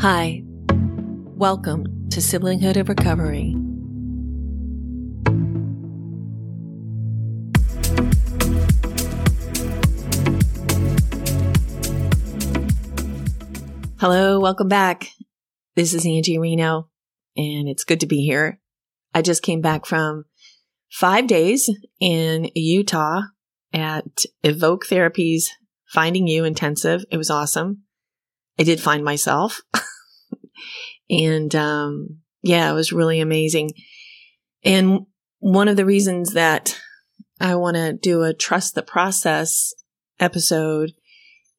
Hi, welcome to Siblinghood of Recovery. Hello, welcome back. This is Angie Reno, and it's good to be here. I just came back from five days in Utah at Evoke Therapies Finding You Intensive. It was awesome. I did find myself. and um, yeah, it was really amazing. And one of the reasons that I want to do a trust the process episode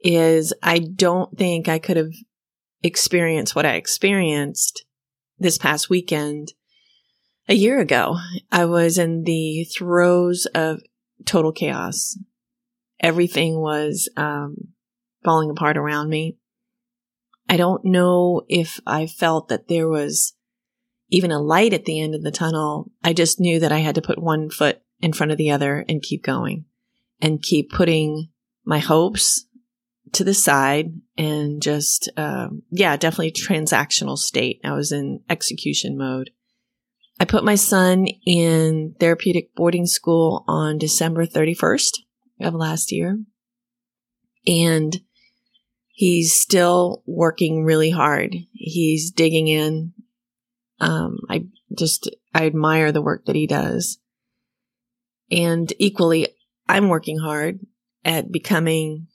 is I don't think I could have experienced what I experienced this past weekend a year ago. I was in the throes of total chaos. Everything was um, falling apart around me. I don't know if I felt that there was even a light at the end of the tunnel. I just knew that I had to put one foot in front of the other and keep going and keep putting my hopes to the side and just, um, yeah, definitely transactional state. I was in execution mode. I put my son in therapeutic boarding school on December 31st of last year. And he's still working really hard. He's digging in. Um, I just, I admire the work that he does. And equally, I'm working hard at becoming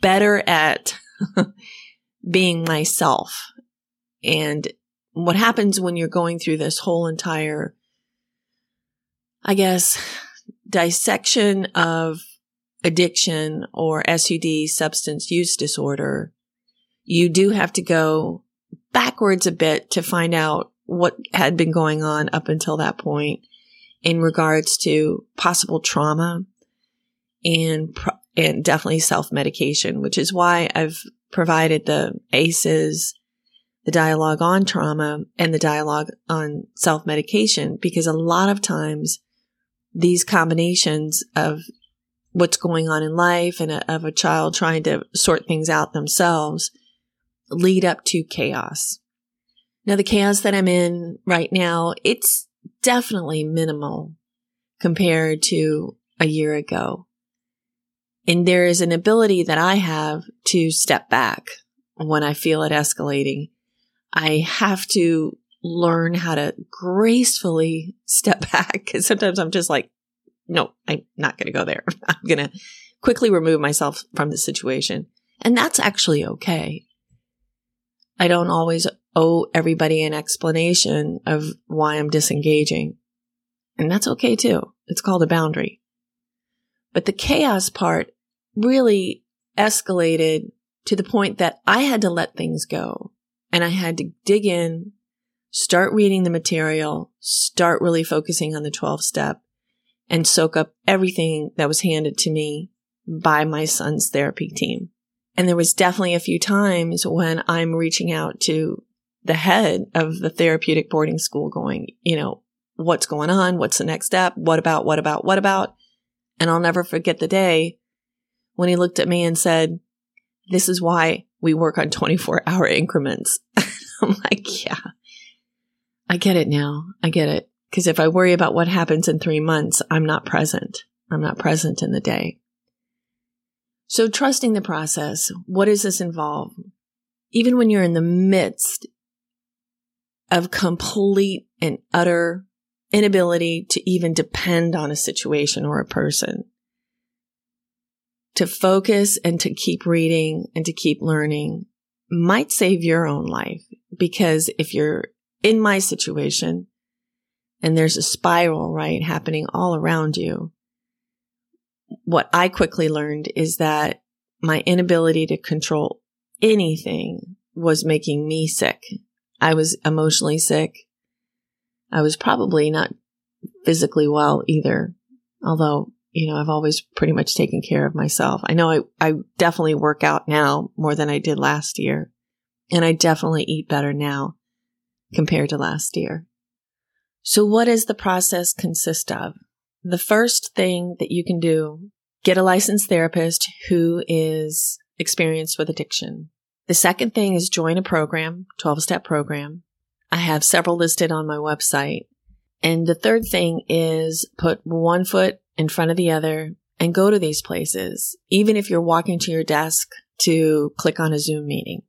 better at being myself. And what happens when you're going through this whole entire, I guess, dissection of addiction or SUD substance use disorder, you do have to go backwards a bit to find out what had been going on up until that point in regards to possible trauma and and definitely self medication, which is why I've provided the ACEs, the dialogue on trauma and the dialogue on self medication, because a lot of times these combinations of what's going on in life and a, of a child trying to sort things out themselves lead up to chaos. Now, the chaos that I'm in right now, it's definitely minimal compared to a year ago. And there is an ability that I have to step back when I feel it escalating. I have to learn how to gracefully step back because sometimes I'm just like, no, I'm not going to go there. I'm going to quickly remove myself from the situation. And that's actually okay. I don't always owe everybody an explanation of why I'm disengaging. And that's okay too. It's called a boundary. But the chaos part really escalated to the point that I had to let things go and I had to dig in, start reading the material, start really focusing on the 12 step and soak up everything that was handed to me by my son's therapy team. And there was definitely a few times when I'm reaching out to the head of the therapeutic boarding school going, you know, what's going on? What's the next step? What about, what about, what about? And I'll never forget the day when he looked at me and said, this is why we work on 24 hour increments. I'm like, yeah, I get it now. I get it. Because if I worry about what happens in three months, I'm not present. I'm not present in the day. So trusting the process, what does this involve? Even when you're in the midst of complete and utter inability to even depend on a situation or a person, to focus and to keep reading and to keep learning might save your own life. Because if you're in my situation, and there's a spiral, right, happening all around you. What I quickly learned is that my inability to control anything was making me sick. I was emotionally sick. I was probably not physically well either, although, you know, I've always pretty much taken care of myself. I know I, I definitely work out now more than I did last year. And I definitely eat better now compared to last year. So what does the process consist of? The first thing that you can do, get a licensed therapist who is experienced with addiction. The second thing is join a program, 12 step program. I have several listed on my website. And the third thing is put one foot in front of the other and go to these places. Even if you're walking to your desk to click on a Zoom meeting,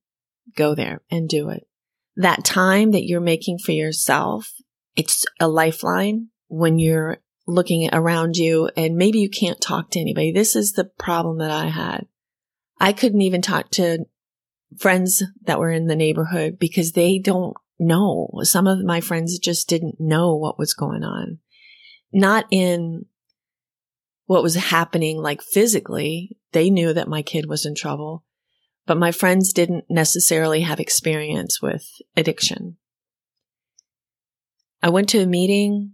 go there and do it. That time that you're making for yourself, it's a lifeline when you're looking around you and maybe you can't talk to anybody. This is the problem that I had. I couldn't even talk to friends that were in the neighborhood because they don't know. Some of my friends just didn't know what was going on. Not in what was happening like physically. They knew that my kid was in trouble, but my friends didn't necessarily have experience with addiction. I went to a meeting.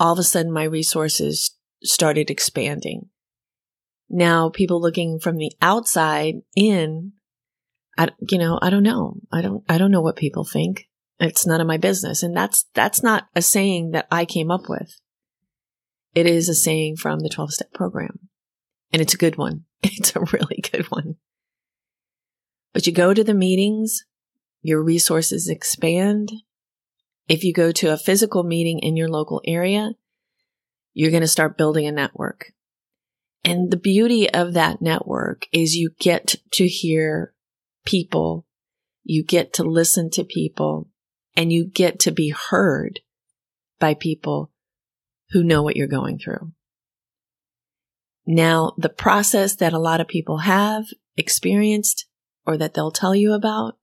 All of a sudden my resources started expanding. Now people looking from the outside in I, you know, I don't know. I don't, I don't know what people think. It's none of my business. And that's, that's not a saying that I came up with. It is a saying from the 12 step program. And it's a good one. It's a really good one. But you go to the meetings, your resources expand. If you go to a physical meeting in your local area, you're going to start building a network. And the beauty of that network is you get to hear people, you get to listen to people, and you get to be heard by people who know what you're going through. Now, the process that a lot of people have experienced or that they'll tell you about,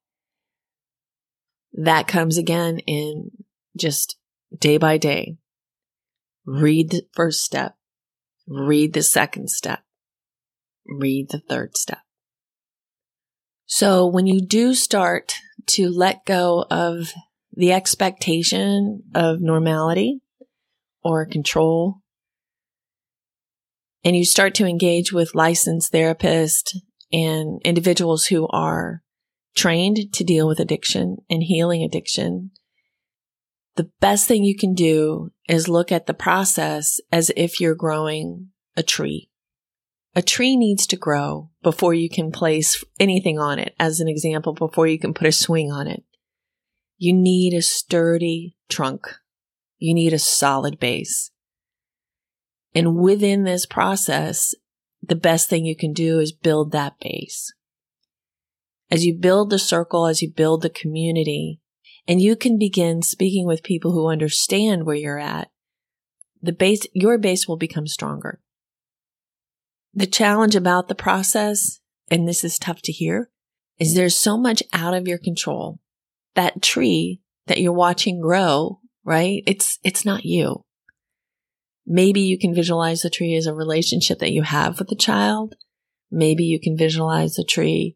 that comes again in just day by day. Read the first step. Read the second step. Read the third step. So when you do start to let go of the expectation of normality or control, and you start to engage with licensed therapists and individuals who are trained to deal with addiction and healing addiction, the best thing you can do is look at the process as if you're growing a tree. A tree needs to grow before you can place anything on it. As an example, before you can put a swing on it, you need a sturdy trunk. You need a solid base. And within this process, the best thing you can do is build that base. As you build the circle, as you build the community, and you can begin speaking with people who understand where you're at, the base, your base will become stronger. The challenge about the process, and this is tough to hear, is there's so much out of your control. That tree that you're watching grow, right? It's, it's not you. Maybe you can visualize the tree as a relationship that you have with the child. Maybe you can visualize the tree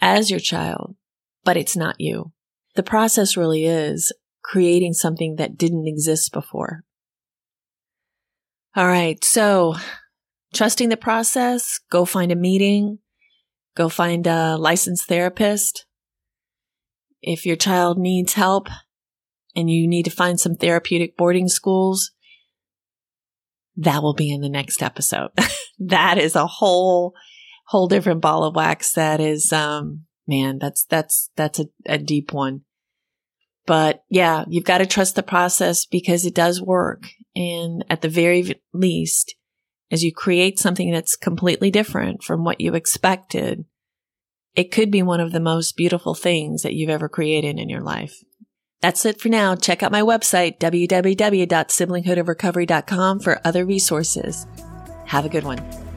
as your child, but it's not you. The process really is creating something that didn't exist before. All right. So trusting the process, go find a meeting, go find a licensed therapist. If your child needs help and you need to find some therapeutic boarding schools, that will be in the next episode. that is a whole, whole different ball of wax. That is, um, man, that's, that's, that's a, a deep one. But yeah, you've got to trust the process because it does work. And at the very least, as you create something that's completely different from what you expected, it could be one of the most beautiful things that you've ever created in your life. That's it for now. Check out my website, www.siblinghoodofrecovery.com for other resources. Have a good one.